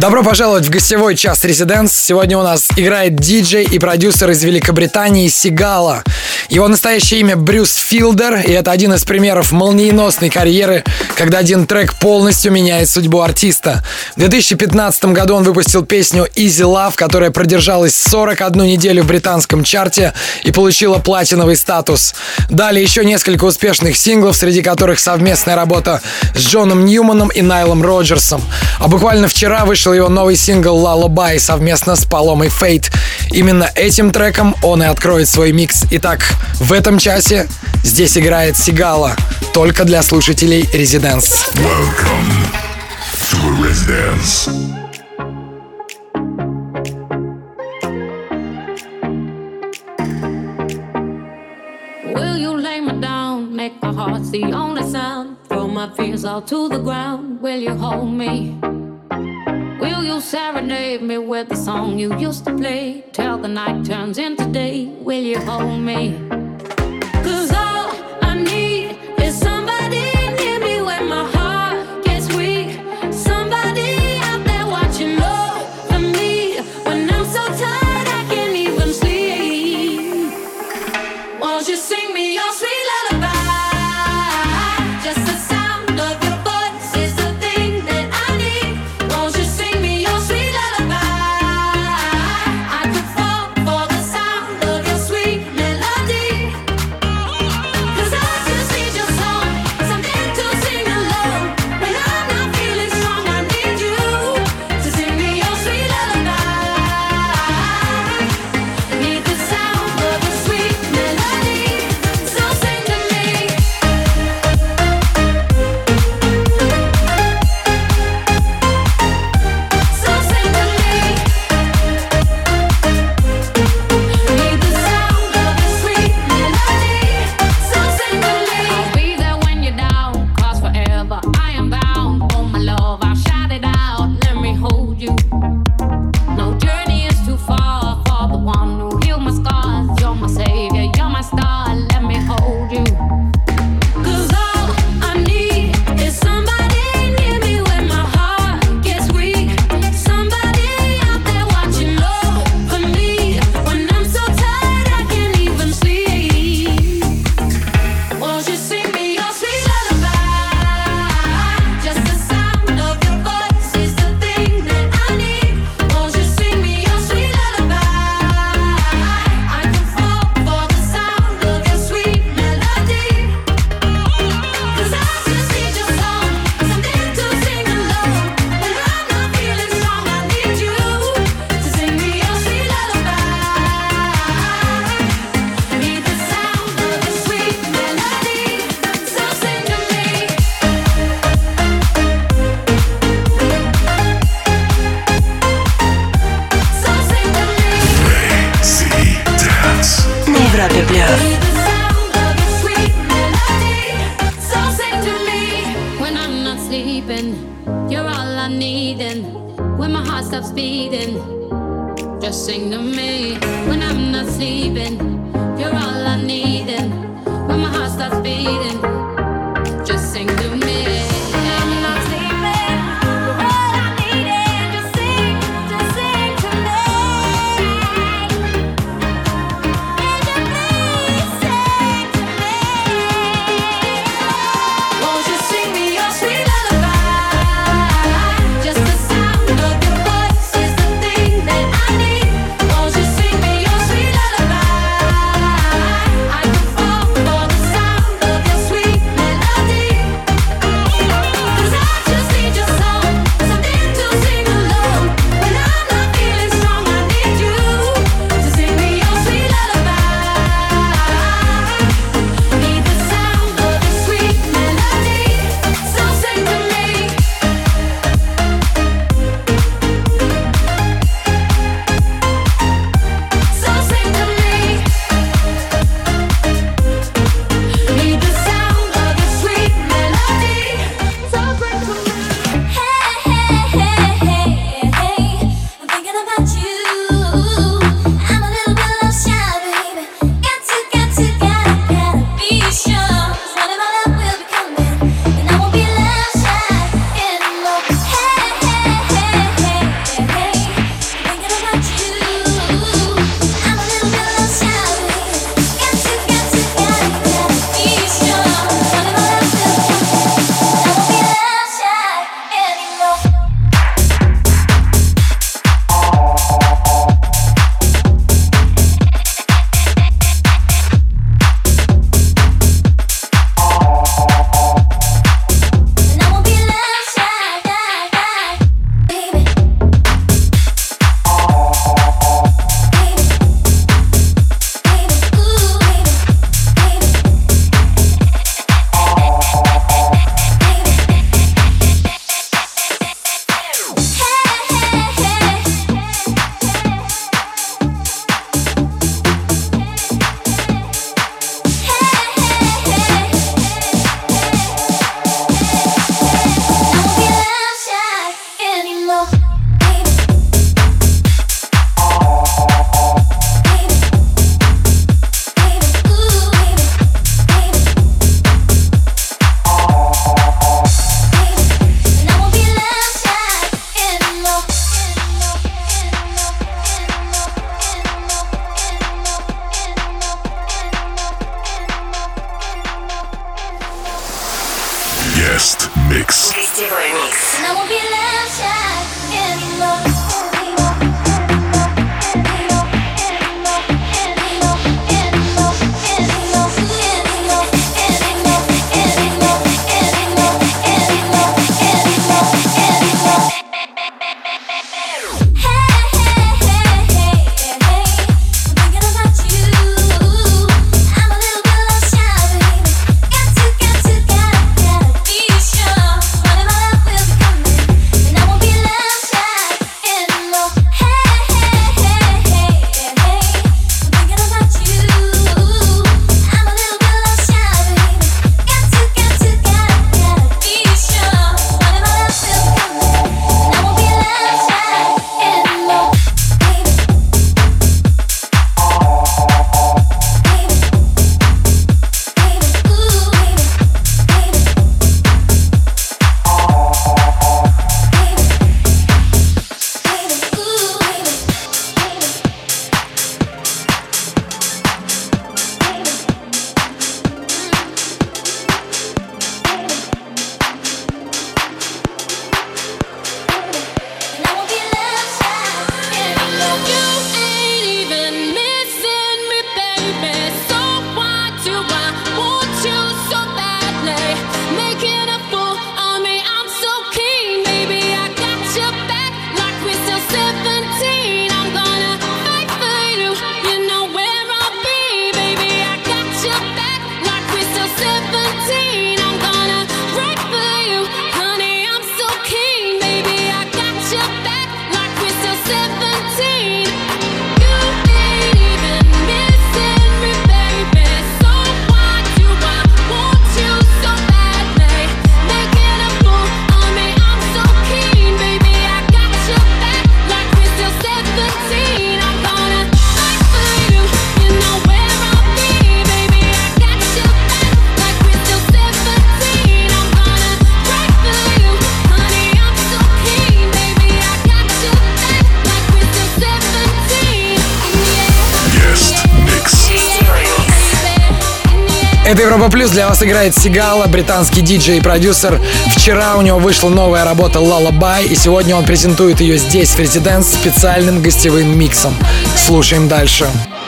Добро пожаловать в гостевой час Резиденс. Сегодня у нас играет диджей и продюсер из Великобритании Сигала. Его настоящее имя Брюс Филдер, и это один из примеров молниеносной карьеры, когда один трек полностью меняет судьбу артиста. В 2015 году он выпустил песню Easy Love, которая продержалась 41 неделю в британском чарте и получила платиновый статус. Далее еще несколько успешных синглов, среди которых совместная работа с Джоном Ньюманом и Найлом Роджерсом. А буквально вчера вышел вышел его новый сингл «Lullaby» совместно с Паломой Фейт. Именно этим треком он и откроет свой микс. Итак, в этом часе здесь играет Сигала, только для слушателей Резиденс. Welcome to the only sound. Throw my fears all to the ground. Will you hold me? Will you serenade me with the song you used to play? Till the night turns into day, will you hold me? Это Европа Плюс. Для вас играет Сигала, британский диджей и продюсер. Вчера у него вышла новая работа Lullaby, и сегодня он презентует ее здесь, в Резиденс, специальным гостевым миксом. Слушаем дальше. Дальше.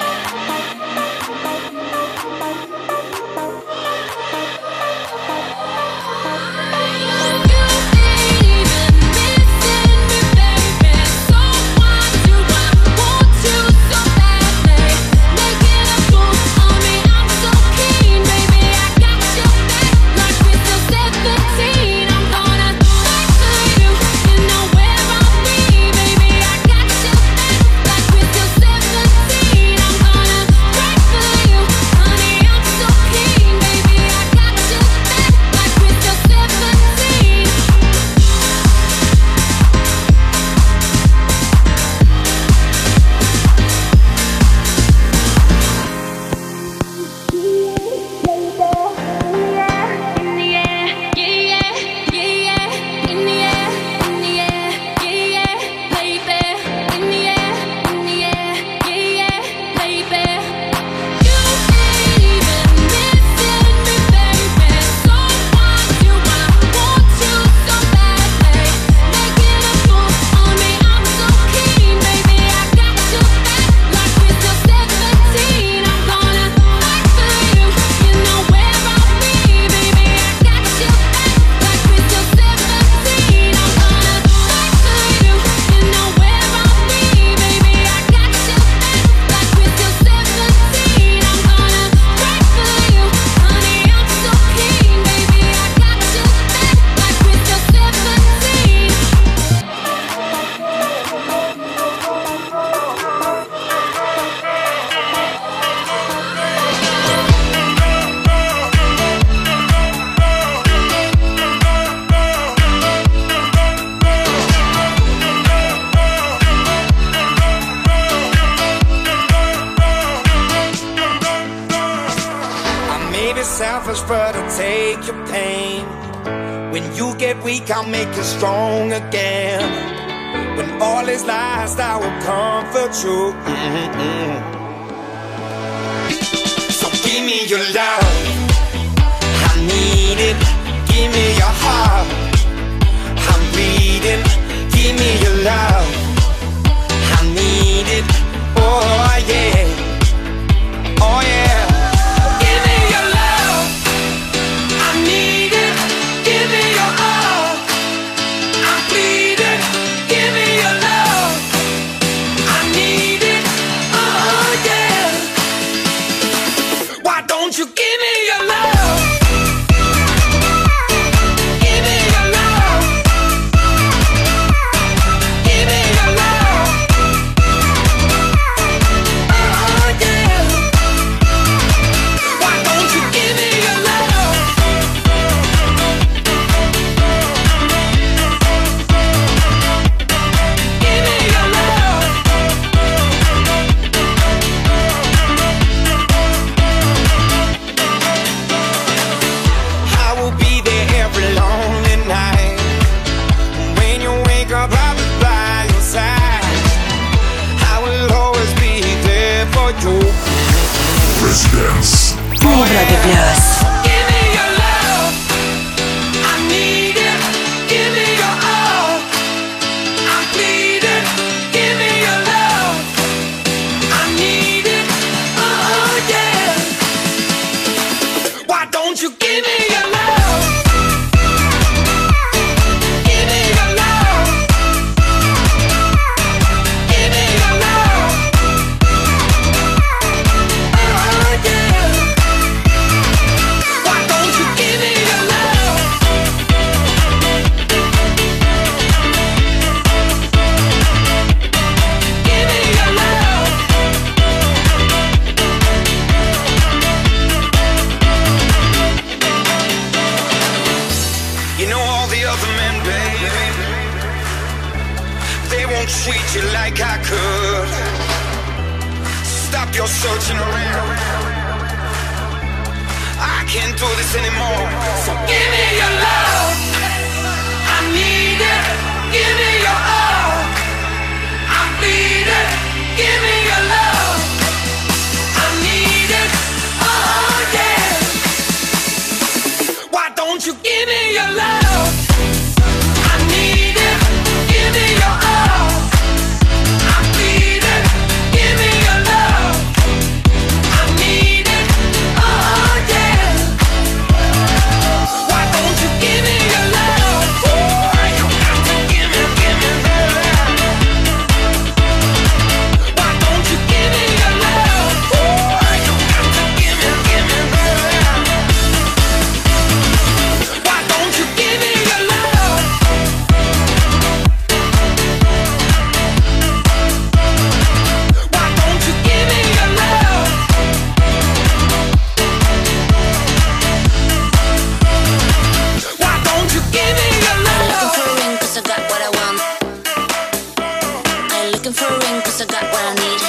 ring, cause I got what I need.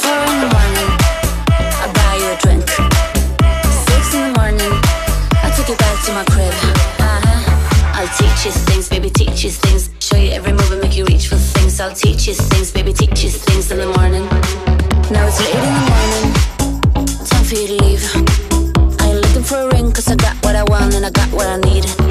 Four in the morning, I buy you a drink. Six in the morning, I you back to my crib. Uh-huh. I'll teach you things, baby, teach you things. Show you every move and make you reach for things. I'll teach you things, baby, teach you things in the morning. Now it's late in the morning, time for you to leave. I ain't looking for a I got what I want and I got what I need.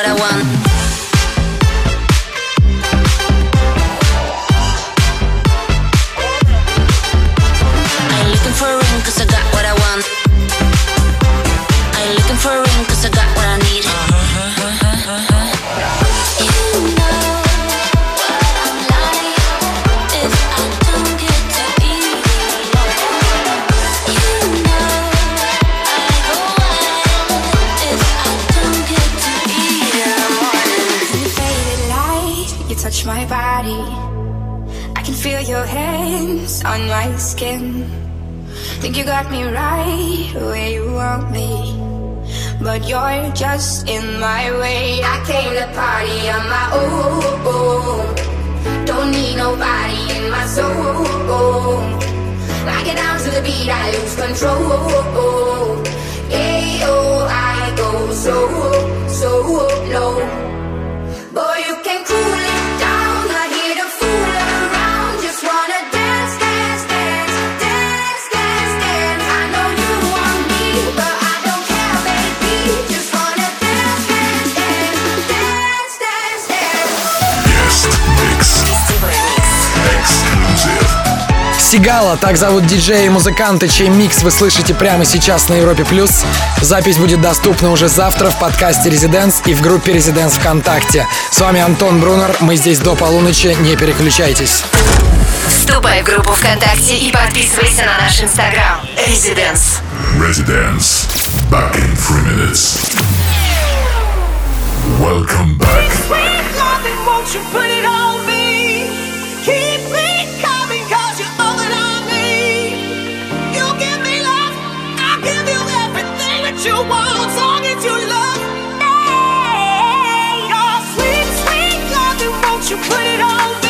what I want. Body. I can feel your hands on my skin. Think you got me right where you want me. But you're just in my way. I came to party on my own. Don't need nobody in my soul. I get down to the beat, I lose control. Oh, I go so, so low. Сигала, так зовут диджея и музыканта, чей микс вы слышите прямо сейчас на Европе+. плюс. Запись будет доступна уже завтра в подкасте «Резиденс» и в группе «Резиденс ВКонтакте». С вами Антон Брунер, мы здесь до полуночи, не переключайтесь. Вступай в группу ВКонтакте и подписывайся на наш инстаграм. Residence. Residence. Back in three minutes. Welcome back. Sweet loving, won't you put it on you put it on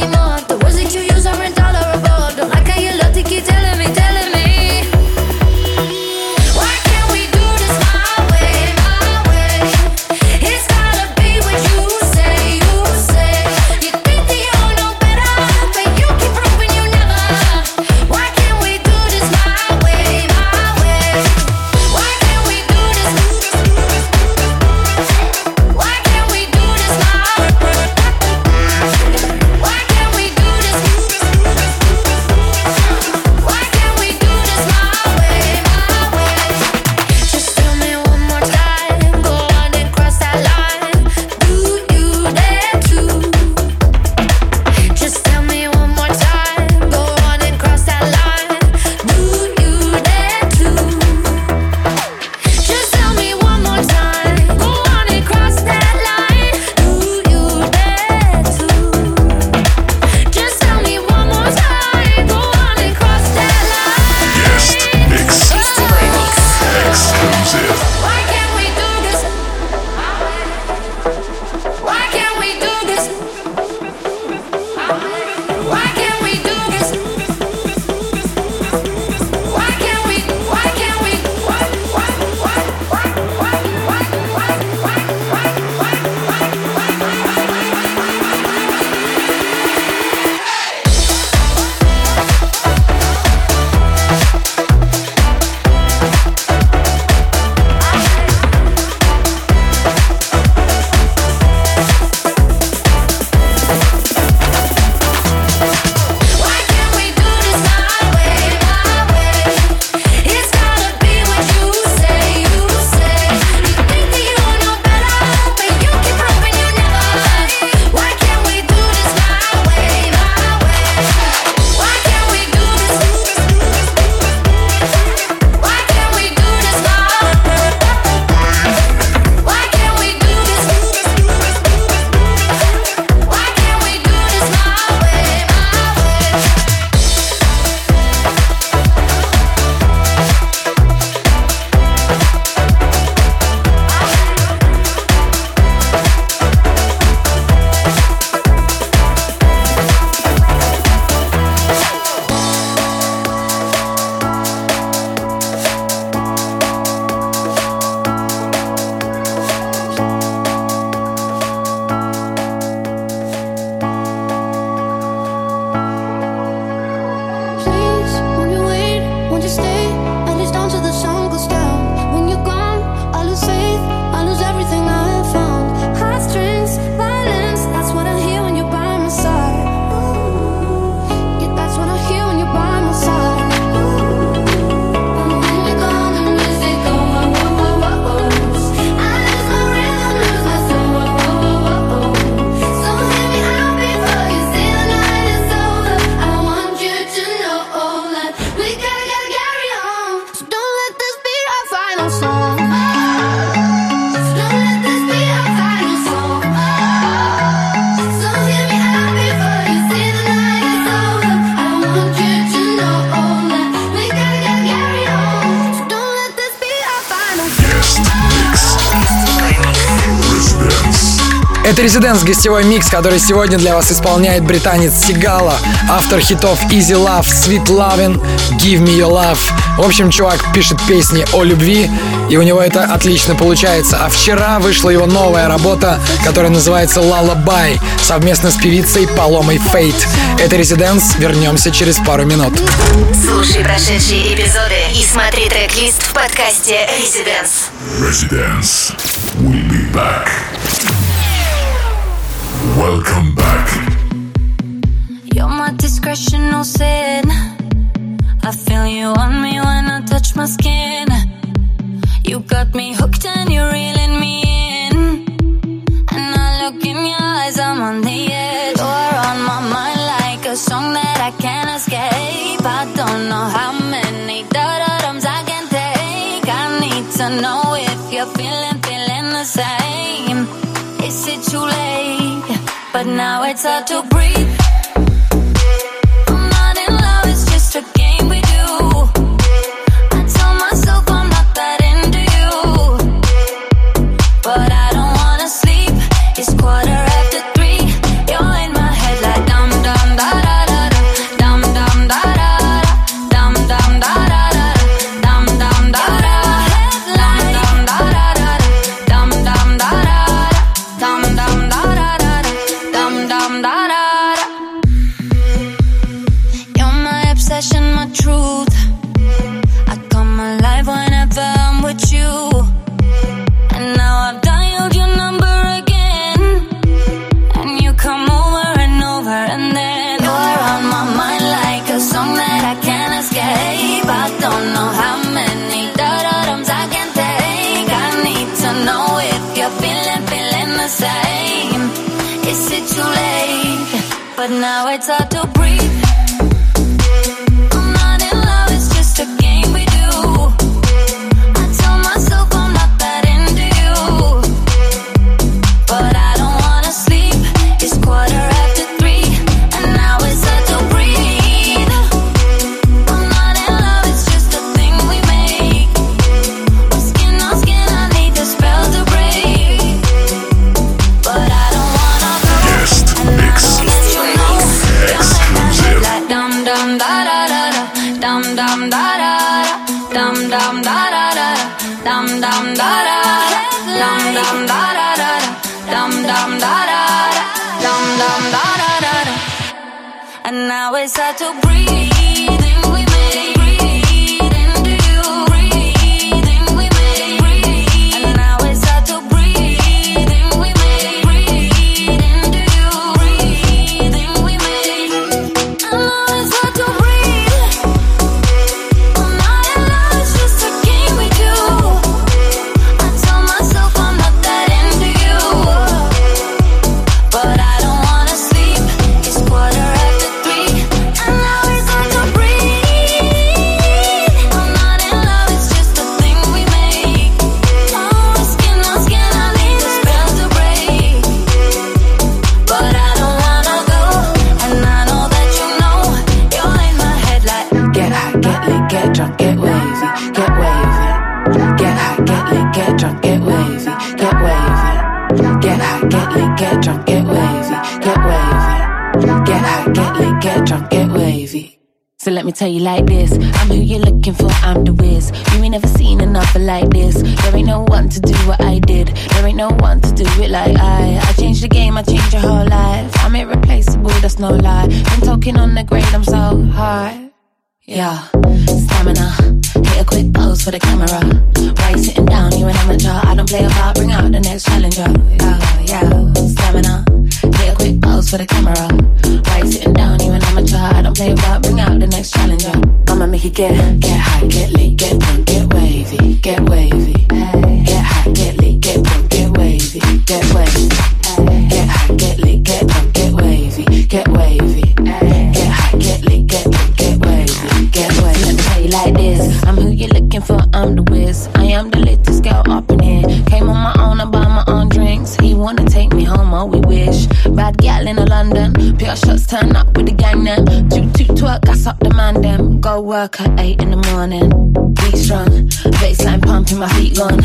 can't Это Residents гостевой микс, который сегодня для вас исполняет британец Сигала, автор хитов Easy Love, Sweet Lovin', Give Me Your Love. В общем, чувак пишет песни о любви, и у него это отлично получается. А вчера вышла его новая работа, которая называется Lullaby, совместно с певицей Паломой Фейт. Это Residents, вернемся через пару минут. Слушай прошедшие эпизоды и смотри трек-лист в подкасте Residence. Residence. We'll be back. Welcome now it's hard to breathe. It's hard to breathe tell you like this. I'm who you're looking for, I'm the whiz. You ain't never seen another like this. There ain't no one to do what I did. There ain't no one to do it like I. I changed the game, I changed your whole life. I'm irreplaceable, that's no lie. Been talking on the grade, I'm so high. Yeah, stamina. Hit a quick pose for the camera. Why you sitting down, you an amateur. I don't play about, bring out the next challenger. Yeah, yeah, stamina pose for the camera. Why sitting down, you an amateur I don't play about, bring out the next challenger I'ma make it get, get high, get lit, get drunk, get wavy, get wavy. Get high, get lit, get drunk, get wavy, get wavy. Get high, get lit, get drunk, get wavy, get wavy. Get high, get lit, get drunk, get wavy, get wavy. Let me tell you like this. I'm who you're looking for. I'm the whiz. I am the latest girl up in here. Came on my own, I buy my own He wanna take me home, oh we wish. Bad gal in London, pure shots turn up with the gang then. Toot toot twerk, gas up the man them. Go work at eight in the morning. Be strong, baseline pumping, my feet gone.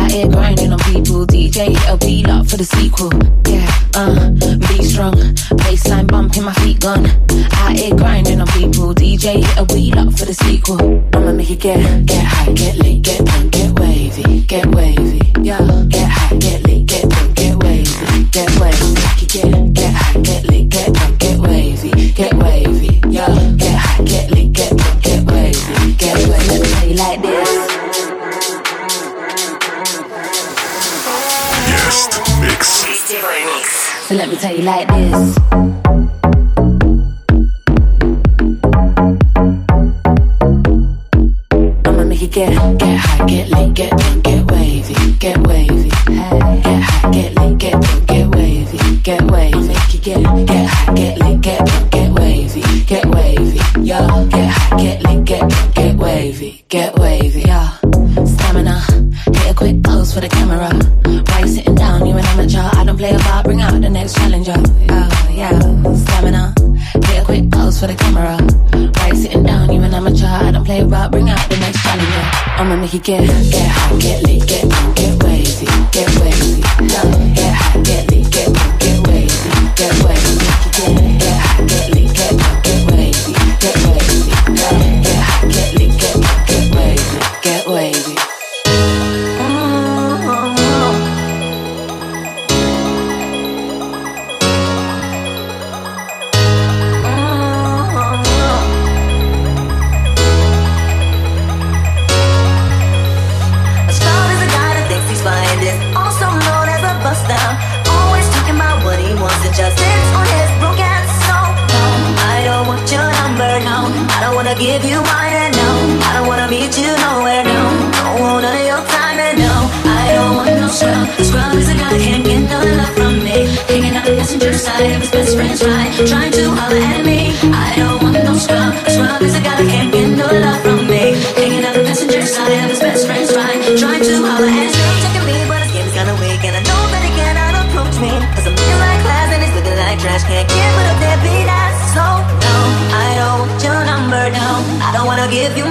Out here grinding on people. DJ a beat up for the sequel. Yeah, uh, be strong, baseline bumping, my feet gone. Out here grinding on people. DJ hit a beat up for the sequel. I'ma make it get, get high, get lit, get drunk, get wavy, get wavy. Yeah, get high, get lit, get drunk, get wavy, get wavy. Make it get, get high, get lit, get drunk, get wavy, get wavy. Yeah, get high, get lit, get drunk, get wavy, get wavy. Let me you like this. So let me tell you like this. I'ma make it get, get high, get lit, get drunk, get wavy, get wavy. Get high, get lit, get drunk, get wavy, get wavy. Make it get, get high, get lit, get drunk, get wavy, get wavy. Yo, get high, get lit, get drunk, get wavy, get wavy. Yo, stamina, pose for the camera. Why you sitting down? You an amateur. I don't play about, bring out the next challenger. Yo, yeah. stamina, hit a quick pose for the camera. Why you sitting down? You an amateur. I don't play about, bring out the next challenger. I'ma make it get, get high, get lit, get drunk, get wavy, get wavy. Get high, get lit, get drunk, get wavy, get wavy. Get, get high, get lit, get drunk, get wavy, get wavy. No. I don't want no scrub. Scrub is a guy that can't get no love from me. Hanging out the passenger side of his best friend's ride, trying to holler at me. I don't want no scrub. Scrub is a guy that can't get no love from me. Hanging out the passenger side of his best friend's ride, trying to holler at me. Checking me, but his game's kinda weak, and I know that he cannot approach me. Cause I'm looking like class and he's looking like trash. Can't get with a deadbeat ass. So, no, I don't want your number, no. I don't wanna give you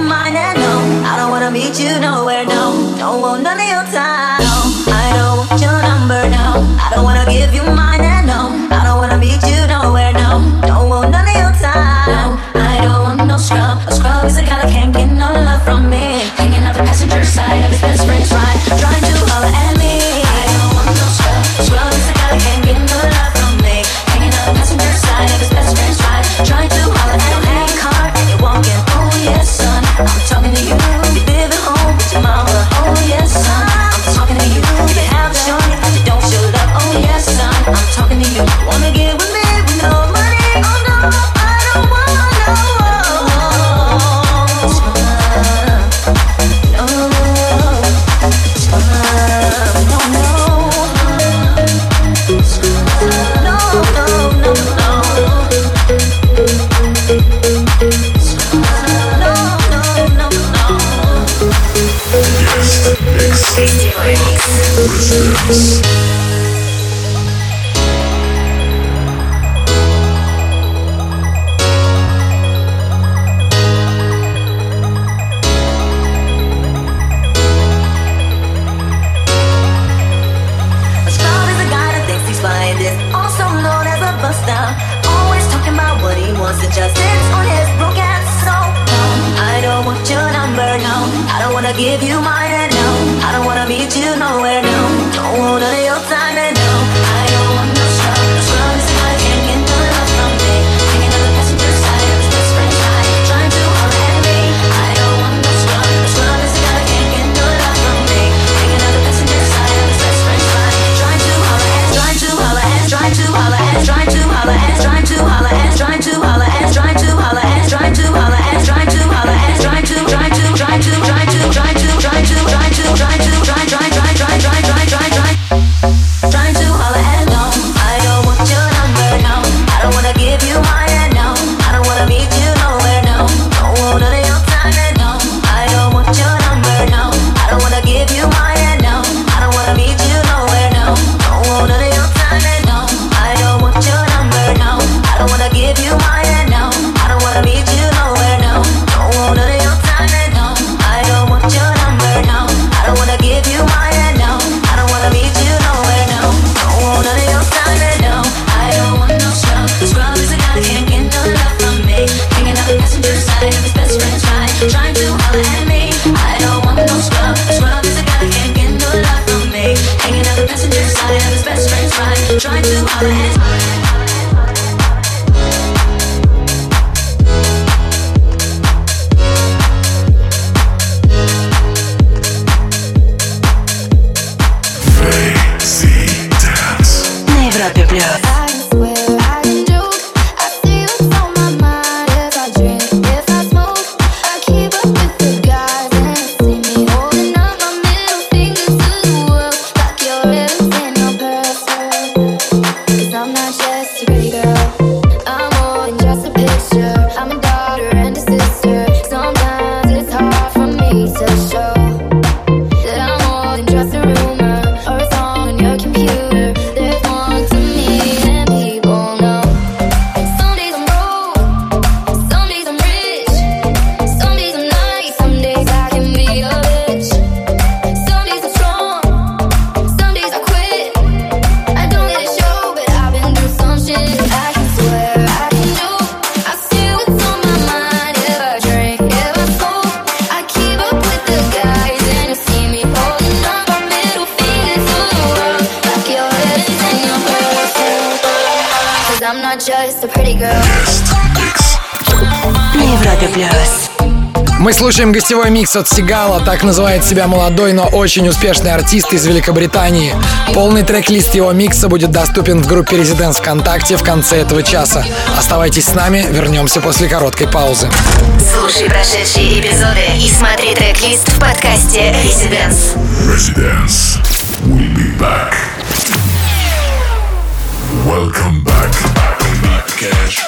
Resistance. I'm not just a pretty girl. Мы слушаем гостевой микс от Сигала, так называет себя молодой, но очень успешный артист из Великобритании. Полный трек-лист его микса будет доступен в группе Residents ВКонтакте в конце этого часа. Оставайтесь с нами, вернемся после короткой паузы. Слушай прошедшие эпизоды и смотри трек-лист в подкасте Residents. Residents. We'll be back. Welcome back. podcast.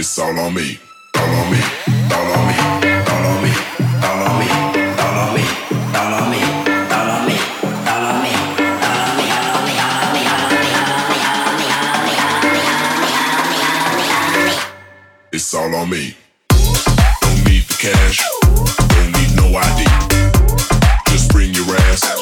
It's all on me, all on me, all on me, on me, on me, on me, on me, on me, on me. On me. Don't need the cash. Don't need no ID. Just bring your ass.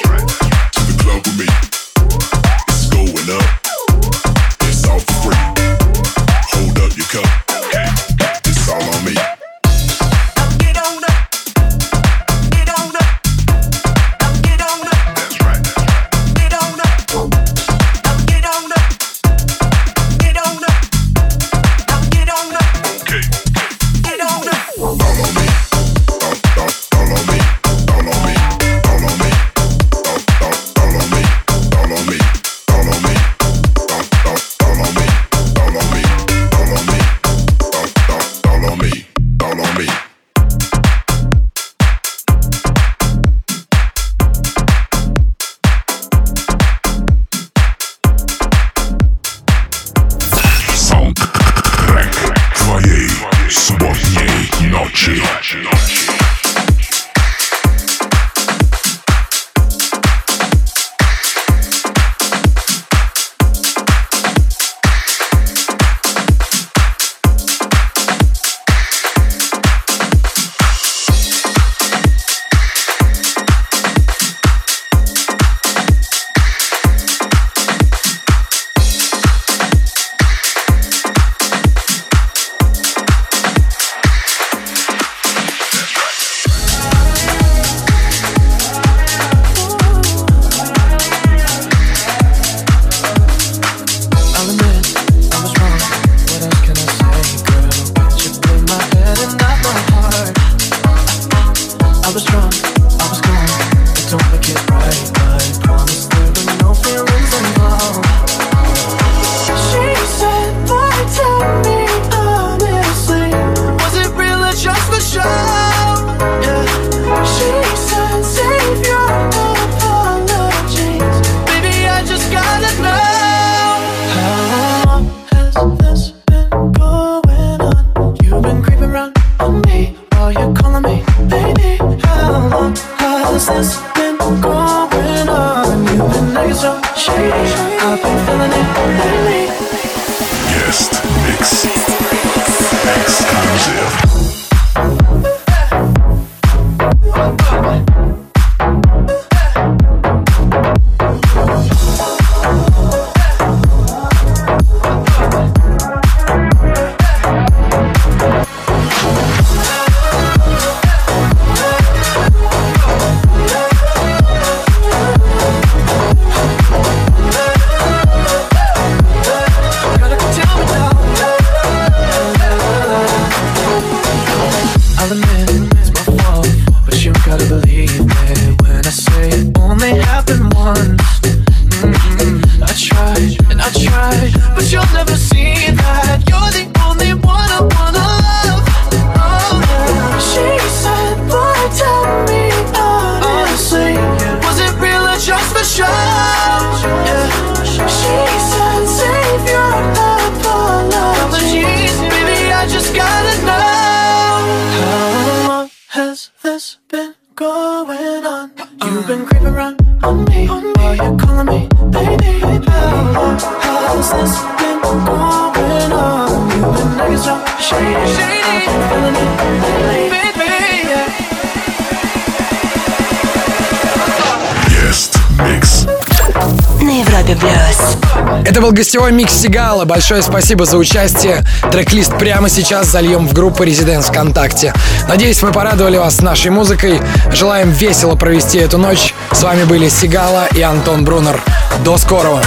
Это был гостевой микс Сигала. Большое спасибо за участие. Трек-лист прямо сейчас зальем в группу Резиденс ВКонтакте. Надеюсь, мы порадовали вас нашей музыкой. Желаем весело провести эту ночь. С вами были Сигала и Антон Брунер. До скорого.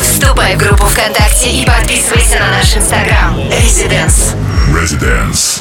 Вступай в группу ВКонтакте и подписывайся на наш инстаграм. Residents. Residents.